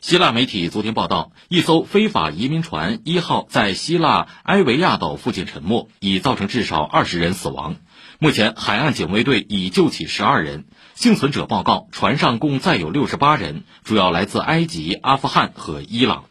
希腊媒体昨天报道一艘非法移民船一号在希腊埃维亚岛附近沉没已造成至少二十人死亡。目前海岸警卫队已救起十二人。幸存者报告船上共载有六十八人主要来自埃及阿富汗和伊朗。